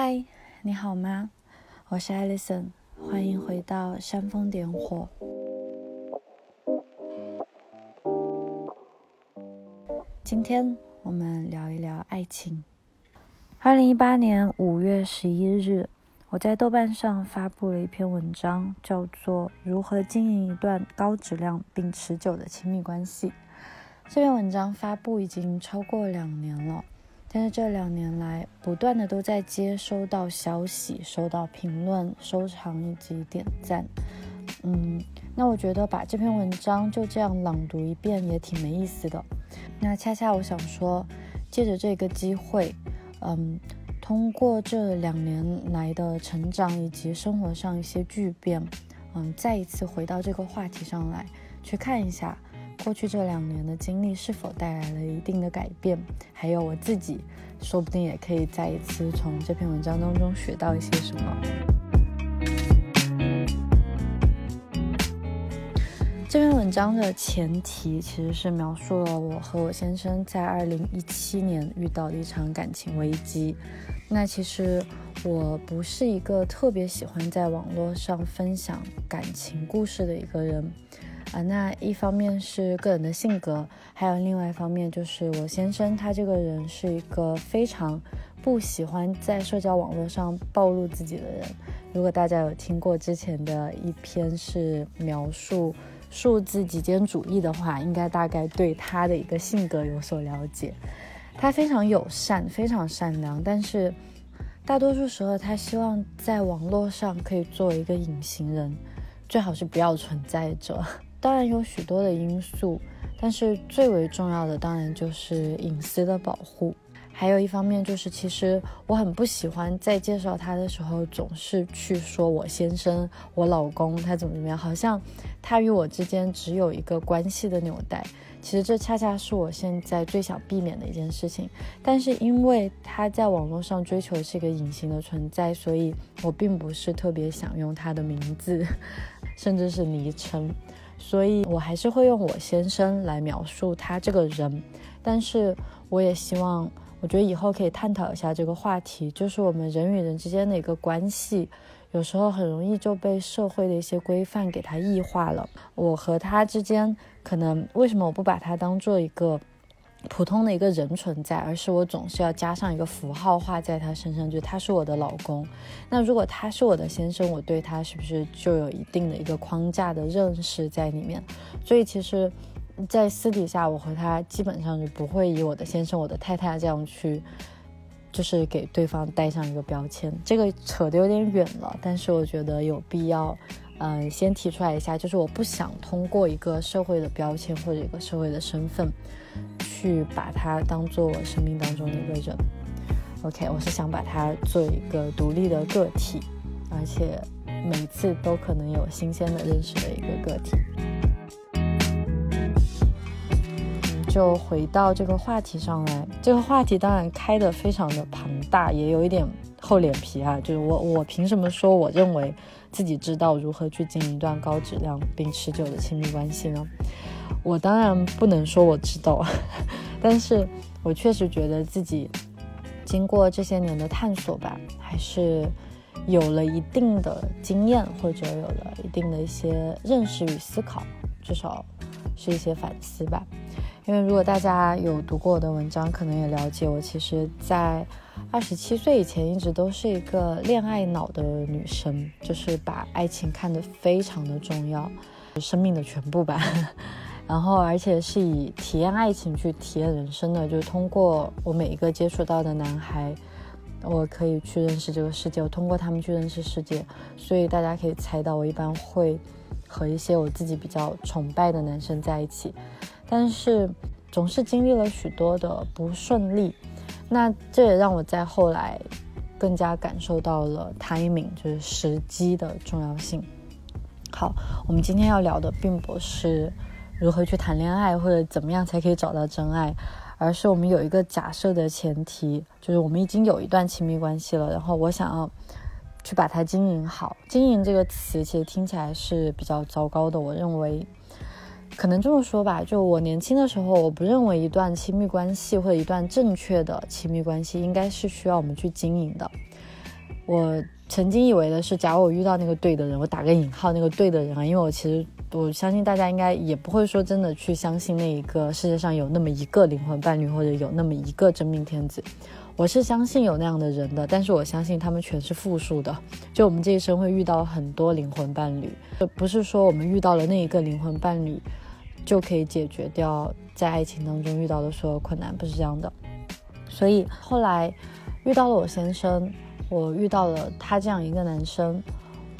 嗨，你好吗？我是 Alison，欢迎回到煽风点火。今天我们聊一聊爱情。二零一八年五月十一日，我在豆瓣上发布了一篇文章，叫做《如何经营一段高质量并持久的亲密关系》。这篇文章发布已经超过两年了。但是这两年来，不断的都在接收到消息、收到评论、收藏以及点赞。嗯，那我觉得把这篇文章就这样朗读一遍也挺没意思的。那恰恰我想说，借着这个机会，嗯，通过这两年来的成长以及生活上一些巨变，嗯，再一次回到这个话题上来，去看一下。过去这两年的经历是否带来了一定的改变？还有我自己，说不定也可以再一次从这篇文章当中学到一些什么。这篇文章的前提其实是描述了我和我先生在二零一七年遇到的一场感情危机。那其实我不是一个特别喜欢在网络上分享感情故事的一个人。啊，那一方面是个人的性格，还有另外一方面就是我先生他这个人是一个非常不喜欢在社交网络上暴露自己的人。如果大家有听过之前的一篇是描述数字极简主义的话，应该大概对他的一个性格有所了解。他非常友善，非常善良，但是大多数时候他希望在网络上可以做一个隐形人，最好是不要存在着。当然有许多的因素，但是最为重要的当然就是隐私的保护。还有一方面就是，其实我很不喜欢在介绍他的时候总是去说我先生、我老公他怎么怎么样，好像他与我之间只有一个关系的纽带。其实这恰恰是我现在最想避免的一件事情。但是因为他在网络上追求是一个隐形的存在，所以我并不是特别想用他的名字，甚至是昵称。所以，我还是会用我先生来描述他这个人，但是我也希望，我觉得以后可以探讨一下这个话题，就是我们人与人之间的一个关系，有时候很容易就被社会的一些规范给它异化了。我和他之间，可能为什么我不把他当做一个？普通的一个人存在，而是我总是要加上一个符号画在他身上，就他是我的老公。那如果他是我的先生，我对他是不是就有一定的一个框架的认识在里面？所以其实，在私底下，我和他基本上是不会以我的先生、我的太太这样去，就是给对方带上一个标签。这个扯得有点远了，但是我觉得有必要，嗯，先提出来一下，就是我不想通过一个社会的标签或者一个社会的身份。去把他当做我生命当中的一个人，OK，我是想把他做一个独立的个体，而且每次都可能有新鲜的认识的一个个体。就回到这个话题上来，这个话题当然开的非常的庞大，也有一点厚脸皮啊。就是我，我凭什么说我认为自己知道如何去经营一段高质量并持久的亲密关系呢？我当然不能说我知道，但是我确实觉得自己经过这些年的探索吧，还是有了一定的经验，或者有了一定的一些认识与思考，至少是一些反思吧。因为如果大家有读过我的文章，可能也了解我，其实，在二十七岁以前一直都是一个恋爱脑的女生，就是把爱情看得非常的重要，生命的全部吧。然后，而且是以体验爱情去体验人生的，就是通过我每一个接触到的男孩，我可以去认识这个世界，我通过他们去认识世界。所以大家可以猜到，我一般会和一些我自己比较崇拜的男生在一起，但是总是经历了许多的不顺利。那这也让我在后来更加感受到了 timing，就是时机的重要性。好，我们今天要聊的并不是。如何去谈恋爱，或者怎么样才可以找到真爱？而是我们有一个假设的前提，就是我们已经有一段亲密关系了，然后我想要去把它经营好。经营这个词其实听起来是比较糟糕的。我认为，可能这么说吧，就我年轻的时候，我不认为一段亲密关系或者一段正确的亲密关系应该是需要我们去经营的。我曾经以为的是，假如我遇到那个对的人，我打个引号那个对的人啊，因为我其实我相信大家应该也不会说真的去相信那一个世界上有那么一个灵魂伴侣，或者有那么一个真命天子。我是相信有那样的人的，但是我相信他们全是复数的。就我们这一生会遇到很多灵魂伴侣，不是说我们遇到了那一个灵魂伴侣，就可以解决掉在爱情当中遇到的所有困难，不是这样的。所以后来遇到了我先生，我遇到了他这样一个男生，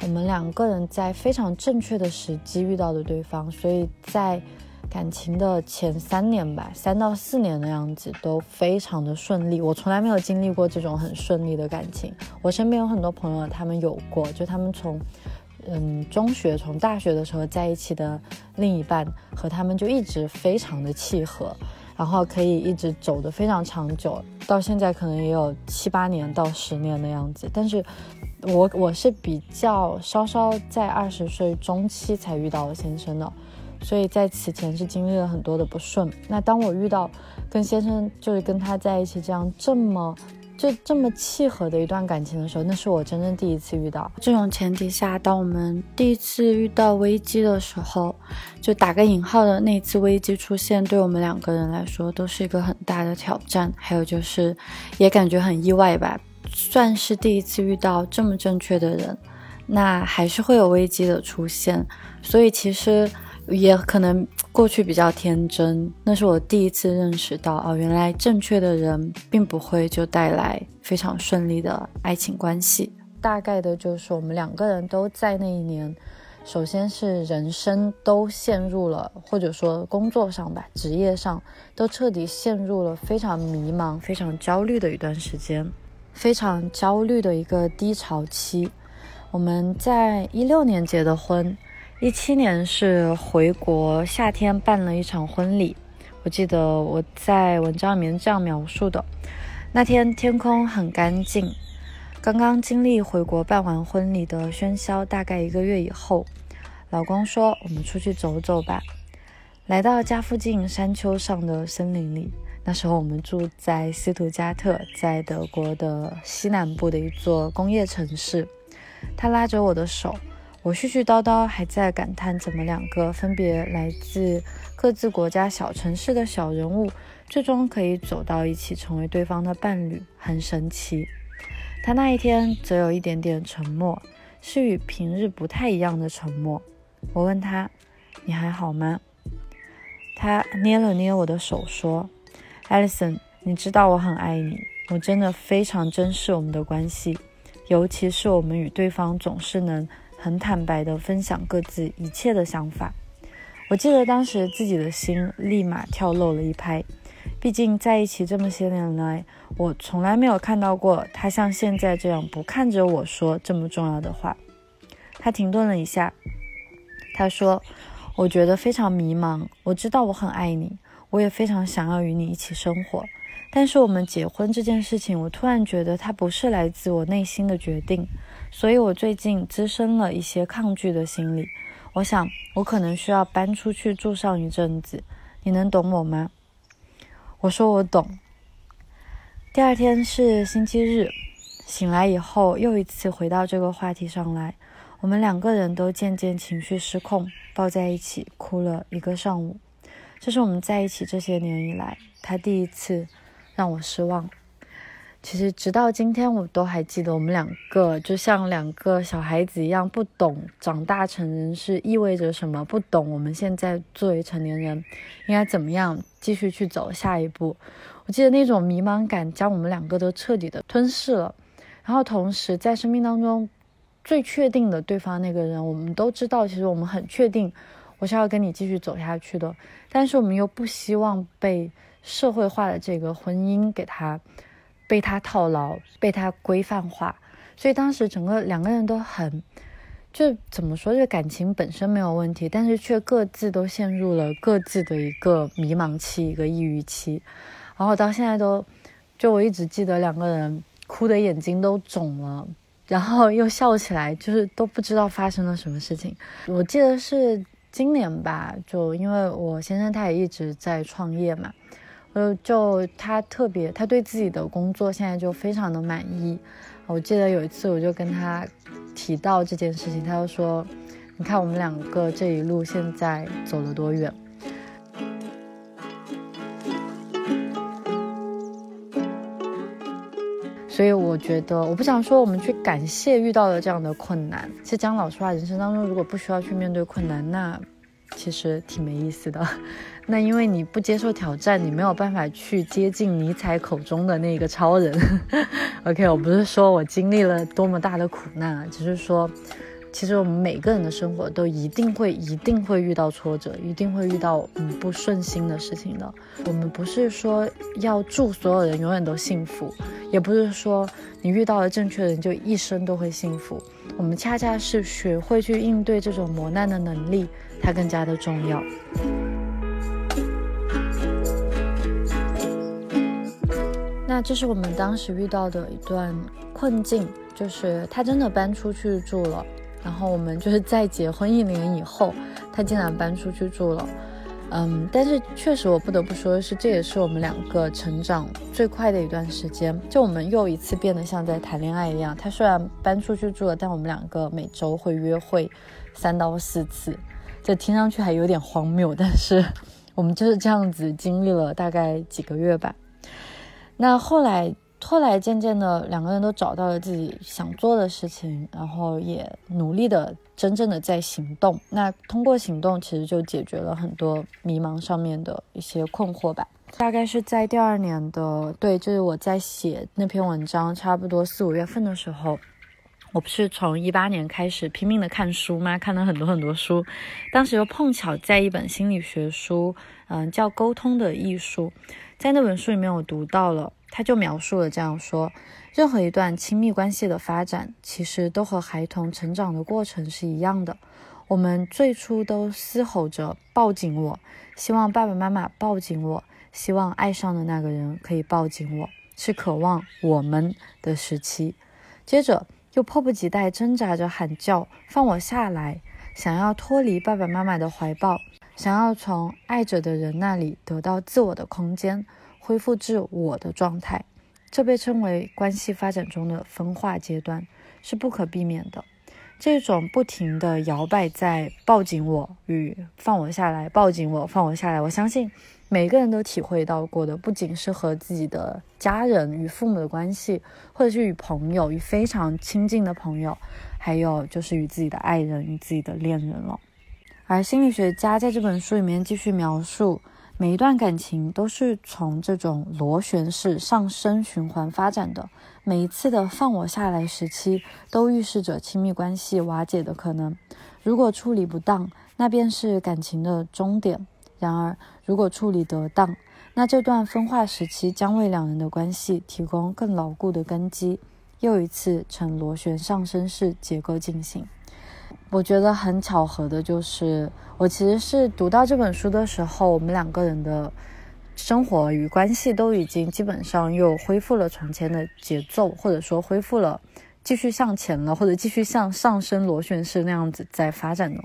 我们两个人在非常正确的时机遇到了对方，所以在。感情的前三年吧，三到四年的样子都非常的顺利。我从来没有经历过这种很顺利的感情。我身边有很多朋友，他们有过，就他们从，嗯，中学从大学的时候在一起的另一半和他们就一直非常的契合，然后可以一直走得非常长久，到现在可能也有七八年到十年的样子。但是，我我是比较稍稍在二十岁中期才遇到我先生的。所以在此前是经历了很多的不顺。那当我遇到跟先生就是跟他在一起这样这么就这么契合的一段感情的时候，那是我真正第一次遇到。这种前提下，当我们第一次遇到危机的时候，就打个引号的那次危机出现，对我们两个人来说都是一个很大的挑战。还有就是也感觉很意外吧，算是第一次遇到这么正确的人，那还是会有危机的出现。所以其实。也可能过去比较天真，那是我第一次认识到哦，原来正确的人并不会就带来非常顺利的爱情关系。大概的就是我们两个人都在那一年，首先是人生都陷入了，或者说工作上吧，职业上都彻底陷入了非常迷茫、非常焦虑的一段时间，非常焦虑的一个低潮期。我们在一六年结的婚。一七年是回国，夏天办了一场婚礼。我记得我在文章里面这样描述的：那天天空很干净。刚刚经历回国办完婚礼的喧嚣，大概一个月以后，老公说：“我们出去走走吧。”来到家附近山丘上的森林里。那时候我们住在斯图加特，在德国的西南部的一座工业城市。他拉着我的手。我絮絮叨叨，还在感叹怎么两个分别来自各自国家小城市的小人物，最终可以走到一起，成为对方的伴侣，很神奇。他那一天则有一点点沉默，是与平日不太一样的沉默。我问他：“你还好吗？”他捏了捏我的手，说：“Alison，你知道我很爱你，我真的非常珍视我们的关系，尤其是我们与对方总是能。”很坦白地分享各自一切的想法。我记得当时自己的心立马跳漏了一拍，毕竟在一起这么些年来，我从来没有看到过他像现在这样不看着我说这么重要的话。他停顿了一下，他说：“我觉得非常迷茫。我知道我很爱你，我也非常想要与你一起生活。但是我们结婚这件事情，我突然觉得它不是来自我内心的决定。”所以，我最近滋生了一些抗拒的心理。我想，我可能需要搬出去住上一阵子。你能懂我吗？我说我懂。第二天是星期日，醒来以后又一次回到这个话题上来。我们两个人都渐渐情绪失控，抱在一起哭了一个上午。这是我们在一起这些年以来，他第一次让我失望。其实直到今天，我都还记得我们两个就像两个小孩子一样，不懂长大成人是意味着什么，不懂我们现在作为成年人应该怎么样继续去走下一步。我记得那种迷茫感将我们两个都彻底的吞噬了。然后同时在生命当中最确定的对方那个人，我们都知道，其实我们很确定我是要跟你继续走下去的，但是我们又不希望被社会化的这个婚姻给他。被他套牢，被他规范化，所以当时整个两个人都很，就怎么说，这感情本身没有问题，但是却各自都陷入了各自的一个迷茫期，一个抑郁期，然后到现在都，就我一直记得两个人哭的眼睛都肿了，然后又笑起来，就是都不知道发生了什么事情。我记得是今年吧，就因为我先生他也一直在创业嘛。呃，就他特别，他对自己的工作现在就非常的满意，我记得有一次我就跟他提到这件事情，他就说：“你看我们两个这一路现在走了多远。”所以我觉得，我不想说我们去感谢遇到了这样的困难。其实讲老实话，人生当中如果不需要去面对困难，那其实挺没意思的。那因为你不接受挑战，你没有办法去接近尼采口中的那个超人。OK，我不是说我经历了多么大的苦难，只是说。其实我们每个人的生活都一定会、一定会遇到挫折，一定会遇到嗯不顺心的事情的。我们不是说要祝所有人永远都幸福，也不是说你遇到了正确的人就一生都会幸福。我们恰恰是学会去应对这种磨难的能力，它更加的重要。这是我们当时遇到的一段困境，就是他真的搬出去住了。然后我们就是在结婚一年以后，他竟然搬出去住了，嗯，但是确实我不得不说是，这也是我们两个成长最快的一段时间。就我们又一次变得像在谈恋爱一样。他虽然搬出去住了，但我们两个每周会约会三到四次，这听上去还有点荒谬，但是 我们就是这样子经历了大概几个月吧。那后来。后来渐渐的，两个人都找到了自己想做的事情，然后也努力的、真正的在行动。那通过行动，其实就解决了很多迷茫上面的一些困惑吧。大概是在第二年的，对，就是我在写那篇文章，差不多四五月份的时候，我不是从一八年开始拼命的看书吗？看了很多很多书，当时又碰巧在一本心理学书，嗯，叫《沟通的艺术》，在那本书里面我读到了。他就描述了这样说：任何一段亲密关系的发展，其实都和孩童成长的过程是一样的。我们最初都嘶吼着抱紧我，希望爸爸妈妈抱紧我，希望爱上的那个人可以抱紧我，是渴望我们的时期。接着又迫不及待挣扎着喊叫放我下来，想要脱离爸爸妈妈的怀抱，想要从爱着的人那里得到自我的空间。恢复至我的状态，这被称为关系发展中的分化阶段，是不可避免的。这种不停的摇摆在抱紧我与放我下来，抱紧我放我下来，我相信每个人都体会到过的，不仅是和自己的家人与父母的关系，或者是与朋友与非常亲近的朋友，还有就是与自己的爱人与自己的恋人了。而心理学家在这本书里面继续描述。每一段感情都是从这种螺旋式上升循环发展的，每一次的放我下来时期，都预示着亲密关系瓦解的可能。如果处理不当，那便是感情的终点；然而，如果处理得当，那这段分化时期将为两人的关系提供更牢固的根基，又一次呈螺旋上升式结构进行。我觉得很巧合的就是，我其实是读到这本书的时候，我们两个人的生活与关系都已经基本上又恢复了从前的节奏，或者说恢复了继续向前了，或者继续向上升螺旋式那样子在发展呢。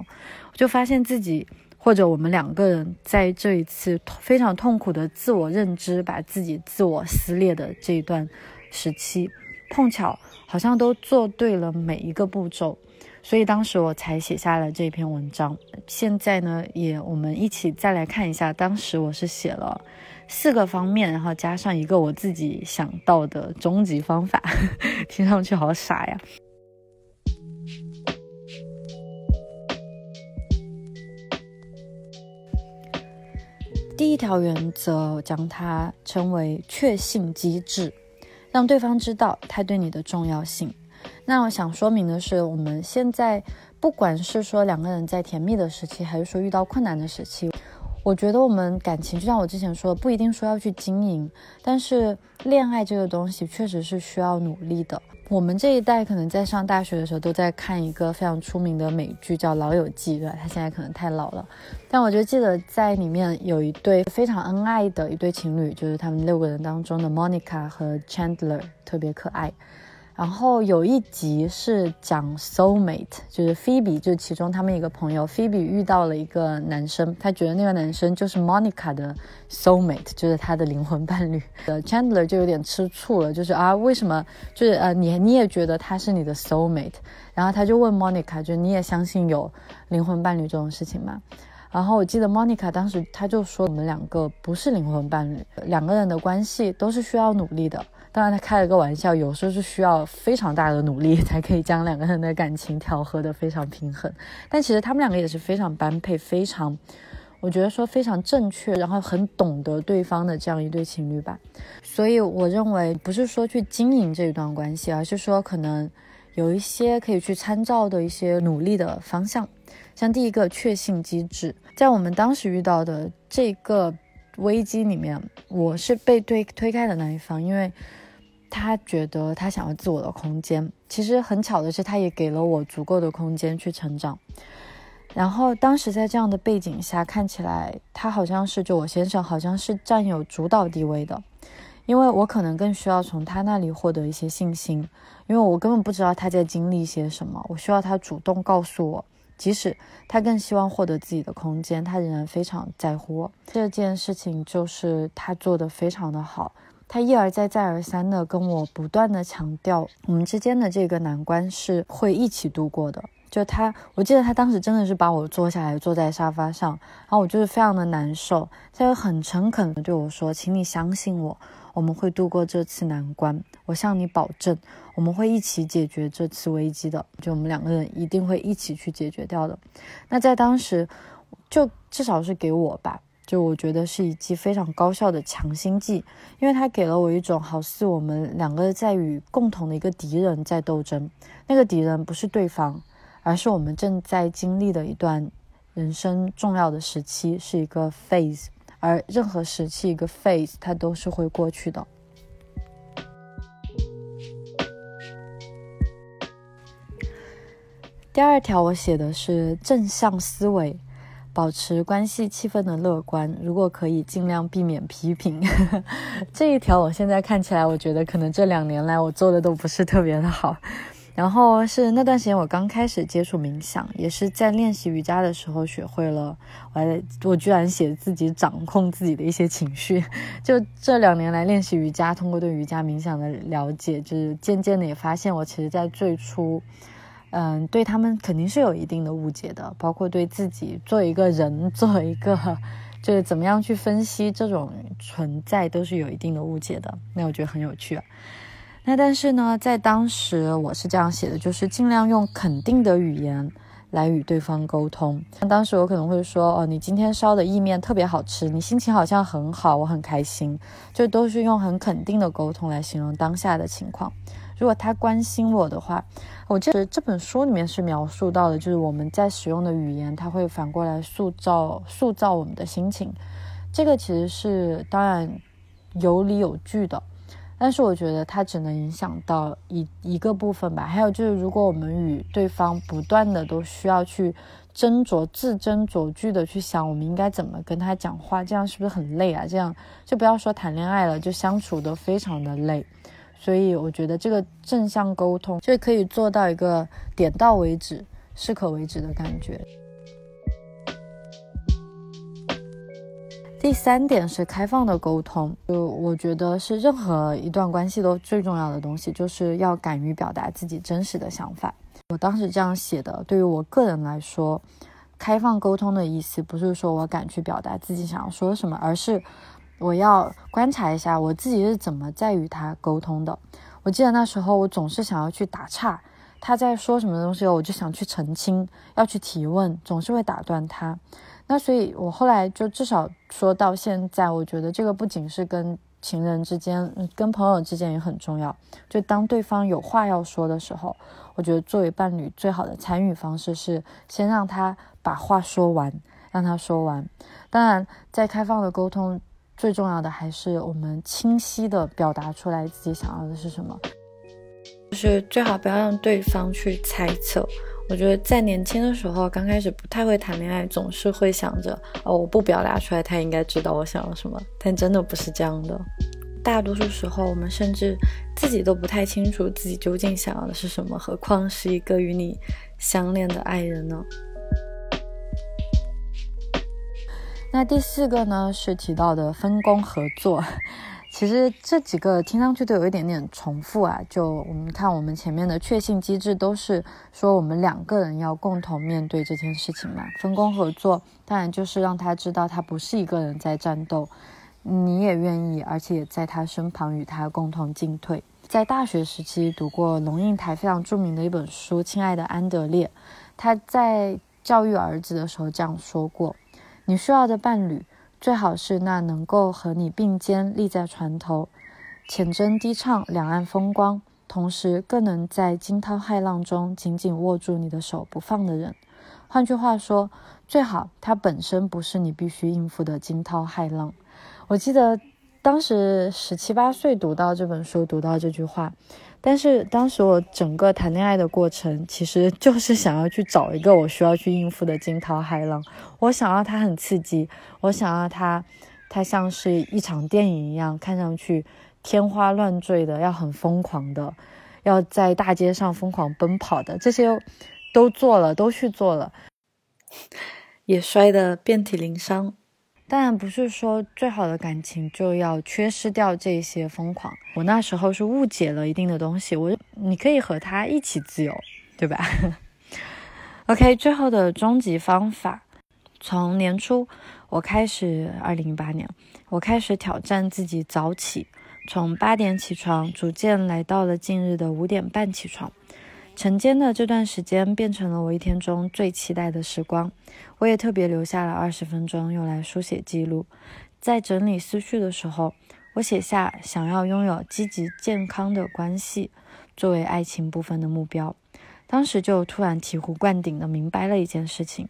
我就发现自己或者我们两个人在这一次非常痛苦的自我认知，把自己自我撕裂的这一段时期，碰巧好像都做对了每一个步骤。所以当时我才写下了这篇文章。现在呢，也我们一起再来看一下，当时我是写了四个方面，然后加上一个我自己想到的终极方法，听上去好傻呀。第一条原则将它称为确信机制，让对方知道他对你的重要性。那我想说明的是，我们现在不管是说两个人在甜蜜的时期，还是说遇到困难的时期，我觉得我们感情就像我之前说的，不一定说要去经营，但是恋爱这个东西确实是需要努力的。我们这一代可能在上大学的时候都在看一个非常出名的美剧，叫《老友记》，对吧？它现在可能太老了，但我就记得在里面有一对非常恩爱的一对情侣，就是他们六个人当中的 Monica 和 Chandler，特别可爱。然后有一集是讲 soul mate，就是 Phoebe，就其中他们一个朋友 Phoebe 遇到了一个男生，他觉得那个男生就是 Monica 的 soul mate，就是他的灵魂伴侣。呃，Chandler 就有点吃醋了，就是啊，为什么就是呃你你也觉得他是你的 soul mate？然后他就问 Monica，就你也相信有灵魂伴侣这种事情吗？然后我记得 Monica 当时他就说我们两个不是灵魂伴侣，两个人的关系都是需要努力的。当然，他开了个玩笑，有时候是需要非常大的努力才可以将两个人的感情调和的非常平衡。但其实他们两个也是非常般配，非常，我觉得说非常正确，然后很懂得对方的这样一对情侣吧。所以我认为不是说去经营这一段关系，而是说可能有一些可以去参照的一些努力的方向。像第一个确信机制，在我们当时遇到的这个危机里面，我是被推推开的那一方，因为。他觉得他想要自我的空间，其实很巧的是，他也给了我足够的空间去成长。然后当时在这样的背景下，看起来他好像是就我先生好像是占有主导地位的，因为我可能更需要从他那里获得一些信心，因为我根本不知道他在经历些什么，我需要他主动告诉我。即使他更希望获得自己的空间，他仍然非常在乎我这件事情，就是他做的非常的好。他一而再、再而三的跟我不断的强调，我们之间的这个难关是会一起度过的。就他，我记得他当时真的是把我坐下来，坐在沙发上，然后我就是非常的难受，他又很诚恳的对我说：“请你相信我，我们会度过这次难关，我向你保证，我们会一起解决这次危机的，就我们两个人一定会一起去解决掉的。”那在当时，就至少是给我吧。就我觉得是一剂非常高效的强心剂，因为它给了我一种好似我们两个在与共同的一个敌人在斗争，那个敌人不是对方，而是我们正在经历的一段人生重要的时期，是一个 phase，而任何时期一个 phase 它都是会过去的。第二条我写的是正向思维。保持关系气氛的乐观，如果可以，尽量避免批评。这一条我现在看起来，我觉得可能这两年来我做的都不是特别的好。然后是那段时间我刚开始接触冥想，也是在练习瑜伽的时候学会了。我还我居然写自己掌控自己的一些情绪。就这两年来练习瑜伽，通过对瑜伽冥想的了解，就是渐渐的也发现我其实在最初。嗯，对他们肯定是有一定的误解的，包括对自己做一个人，做一个就是怎么样去分析这种存在，都是有一定的误解的。那我觉得很有趣。那但是呢，在当时我是这样写的，就是尽量用肯定的语言来与对方沟通。那当时我可能会说，哦，你今天烧的意面特别好吃，你心情好像很好，我很开心，就都是用很肯定的沟通来形容当下的情况。如果他关心我的话，我记得这本书里面是描述到的，就是我们在使用的语言，它会反过来塑造塑造我们的心情。这个其实是当然有理有据的，但是我觉得它只能影响到一一个部分吧。还有就是，如果我们与对方不断的都需要去斟酌、字斟酌句的去想，我们应该怎么跟他讲话，这样是不是很累啊？这样就不要说谈恋爱了，就相处都非常的累。所以我觉得这个正向沟通就可以做到一个点到为止、适可为止的感觉。第三点是开放的沟通，就我觉得是任何一段关系都最重要的东西，就是要敢于表达自己真实的想法。我当时这样写的，对于我个人来说，开放沟通的意思不是说我敢去表达自己想要说什么，而是。我要观察一下我自己是怎么在与他沟通的。我记得那时候我总是想要去打岔，他在说什么东西，我就想去澄清，要去提问，总是会打断他。那所以，我后来就至少说到现在，我觉得这个不仅是跟情人之间，跟朋友之间也很重要。就当对方有话要说的时候，我觉得作为伴侣最好的参与方式是先让他把话说完，让他说完。当然，在开放的沟通。最重要的还是我们清晰的表达出来自己想要的是什么，就是最好不要让对方去猜测。我觉得在年轻的时候，刚开始不太会谈恋爱，总是会想着哦，我不表达出来，他应该知道我想要什么。但真的不是这样的。大多数时候我们甚至自己都不太清楚自己究竟想要的是什么，何况是一个与你相恋的爱人呢？那第四个呢，是提到的分工合作。其实这几个听上去都有一点点重复啊。就我们看我们前面的确信机制，都是说我们两个人要共同面对这件事情嘛。分工合作，当然就是让他知道他不是一个人在战斗，你也愿意，而且在他身旁与他共同进退。在大学时期读过龙应台非常著名的一本书《亲爱的安德烈》，他在教育儿子的时候这样说过。你需要的伴侣，最好是那能够和你并肩立在船头，浅斟低唱两岸风光，同时更能在惊涛骇浪中紧紧握住你的手不放的人。换句话说，最好他本身不是你必须应付的惊涛骇浪。我记得当时十七八岁读到这本书，读到这句话。但是当时我整个谈恋爱的过程，其实 就是想要去找一个我需要去应付的惊涛骇浪。我想要它很刺激，我想要它，它像是一场电影一样，看上去天花乱坠的，要很疯狂的，要在大街上疯狂奔跑的，这些都做了，都去做了，也摔得遍体鳞伤。当然不是说最好的感情就要缺失掉这些疯狂。我那时候是误解了一定的东西。我你可以和他一起自由，对吧？OK，最后的终极方法，从年初我开始，二零一八年我开始挑战自己早起，从八点起床，逐渐来到了近日的五点半起床。晨间的这段时间变成了我一天中最期待的时光，我也特别留下了二十分钟用来书写记录。在整理思绪的时候，我写下想要拥有积极健康的关系作为爱情部分的目标。当时就突然醍醐灌顶的明白了一件事情：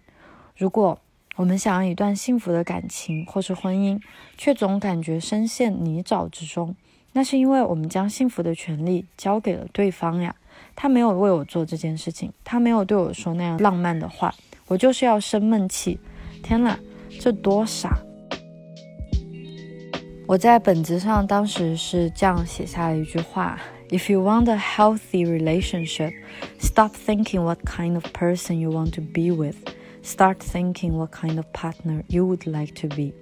如果我们想要一段幸福的感情或是婚姻，却总感觉深陷泥沼之中，那是因为我们将幸福的权利交给了对方呀。他没有为我做这件事情，他没有对我说那样浪漫的话，我就是要生闷气。天哪，这多傻！我在本子上当时是这样写下了一句话：If you want a healthy relationship, stop thinking what kind of person you want to be with. Start thinking what kind of partner you would like to be.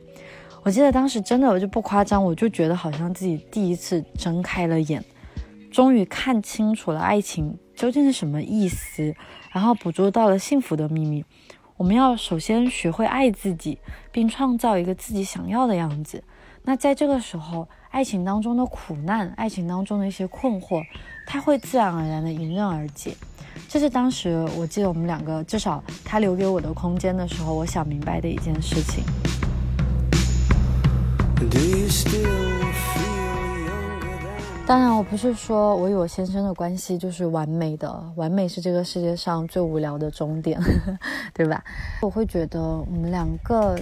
我记得当时真的，我就不夸张，我就觉得好像自己第一次睁开了眼。终于看清楚了爱情究竟是什么意思，然后捕捉到了幸福的秘密。我们要首先学会爱自己，并创造一个自己想要的样子。那在这个时候，爱情当中的苦难，爱情当中的一些困惑，它会自然而然的迎刃而解。这是当时我记得我们两个至少他留给我的空间的时候，我想明白的一件事情。当然，我不是说我与我先生的关系就是完美的，完美是这个世界上最无聊的终点，对吧？我会觉得我们两个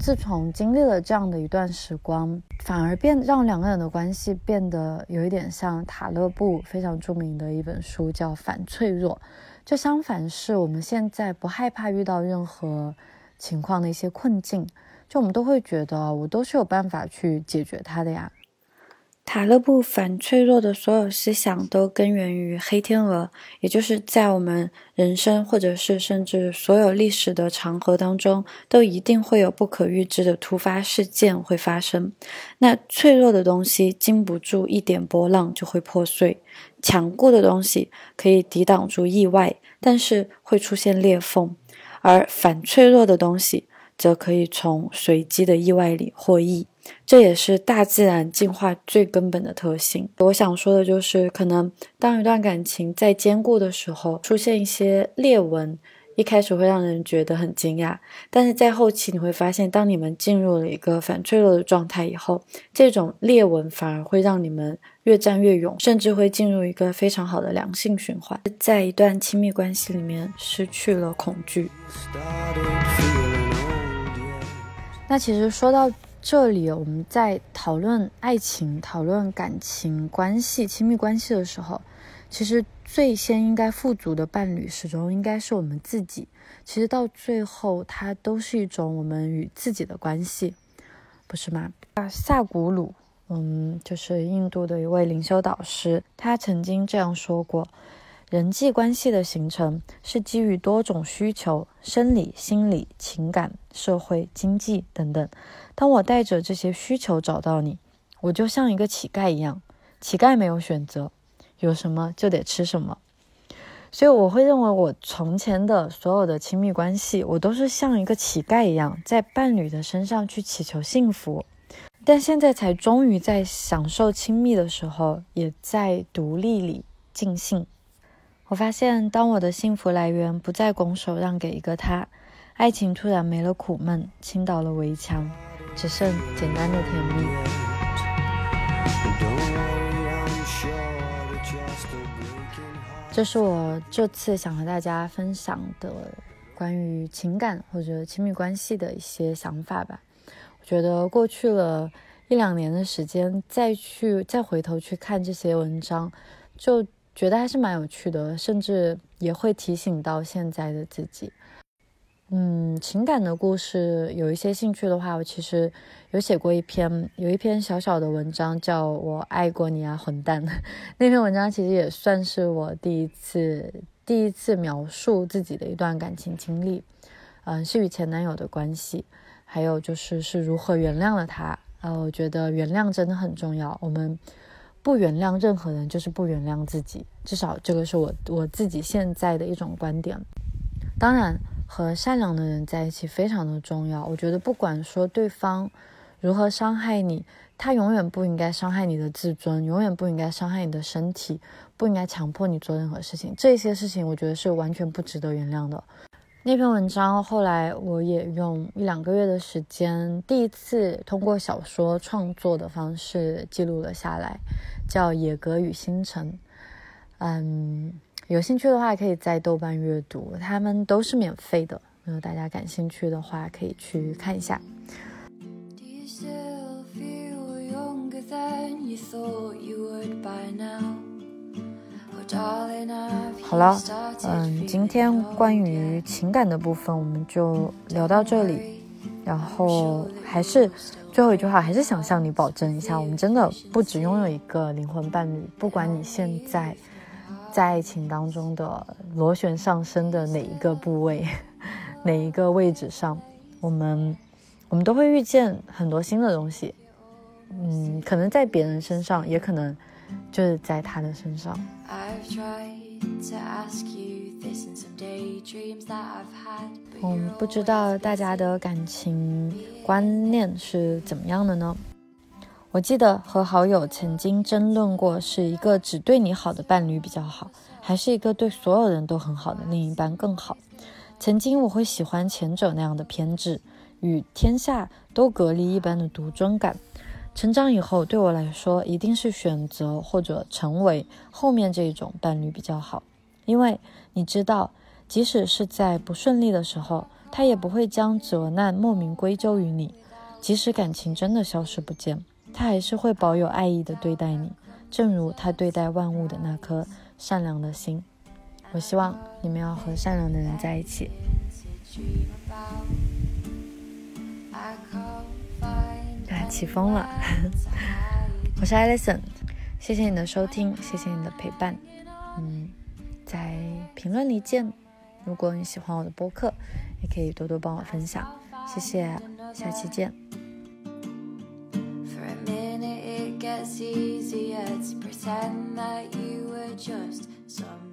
自从经历了这样的一段时光，反而变让两个人的关系变得有一点像塔勒布非常著名的一本书叫《反脆弱》，就相反是我们现在不害怕遇到任何情况的一些困境，就我们都会觉得我都是有办法去解决它的呀。塔勒布反脆弱的所有思想都根源于黑天鹅，也就是在我们人生或者是甚至所有历史的长河当中，都一定会有不可预知的突发事件会发生。那脆弱的东西经不住一点波浪就会破碎，强固的东西可以抵挡住意外，但是会出现裂缝，而反脆弱的东西则可以从随机的意外里获益。这也是大自然进化最根本的特性。我想说的就是，可能当一段感情在坚固的时候出现一些裂纹，一开始会让人觉得很惊讶，但是在后期你会发现，当你们进入了一个反脆弱的状态以后，这种裂纹反而会让你们越战越勇，甚至会进入一个非常好的良性循环，在一段亲密关系里面失去了恐惧。那其实说到。这里我们在讨论爱情、讨论感情关系、亲密关系的时候，其实最先应该富足的伴侣，始终应该是我们自己。其实到最后，它都是一种我们与自己的关系，不是吗？啊，萨古鲁，嗯，就是印度的一位灵修导师，他曾经这样说过：人际关系的形成是基于多种需求，生理、心理、情感、社会、经济等等。当我带着这些需求找到你，我就像一个乞丐一样，乞丐没有选择，有什么就得吃什么。所以我会认为，我从前的所有的亲密关系，我都是像一个乞丐一样，在伴侣的身上去祈求幸福。但现在才终于在享受亲密的时候，也在独立里尽兴。我发现，当我的幸福来源不再拱手让给一个他，爱情突然没了苦闷，倾倒了围墙，只剩简单的甜蜜。这是我这次想和大家分享的关于情感或者亲密关系的一些想法吧。我觉得过去了一两年的时间，再去再回头去看这些文章，就觉得还是蛮有趣的，甚至也会提醒到现在的自己。嗯，情感的故事有一些兴趣的话，我其实有写过一篇，有一篇小小的文章，叫我爱过你啊，混蛋。那篇文章其实也算是我第一次第一次描述自己的一段感情经历，嗯，是与前男友的关系，还有就是是如何原谅了他。呃，我觉得原谅真的很重要，我们不原谅任何人，就是不原谅自己。至少这个是我我自己现在的一种观点。当然。和善良的人在一起非常的重要。我觉得不管说对方如何伤害你，他永远不应该伤害你的自尊，永远不应该伤害你的身体，不应该强迫你做任何事情。这些事情我觉得是完全不值得原谅的。那篇文章后来我也用一两个月的时间，第一次通过小说创作的方式记录了下来，叫《野格与星辰》。嗯。有兴趣的话，可以在豆瓣阅读，他们都是免费的。如果大家感兴趣的话，可以去看一下。好了，嗯，今天关于情感的部分我们就聊到这里。然后还是最后一句话，还是想向你保证一下，我们真的不只拥有一个灵魂伴侣，不管你现在。在爱情当中的螺旋上升的哪一个部位，哪一个位置上，我们我们都会遇见很多新的东西，嗯，可能在别人身上，也可能就是在他的身上。嗯，不知道大家的感情观念是怎么样的呢？我记得和好友曾经争论过，是一个只对你好的伴侣比较好，还是一个对所有人都很好的另一半更好。曾经我会喜欢前者那样的偏执，与天下都隔离一般的独尊感。成长以后，对我来说，一定是选择或者成为后面这一种伴侣比较好，因为你知道，即使是在不顺利的时候，他也不会将责难莫名归咎于你，即使感情真的消失不见。他还是会保有爱意的对待你，正如他对待万物的那颗善良的心。我希望你们要和善良的人在一起。起风了！我是 Alison，谢谢你的收听，谢谢你的陪伴。嗯，在评论里见。如果你喜欢我的播客，也可以多多帮我分享。谢谢，下期见。gets easy its pretend that you were just some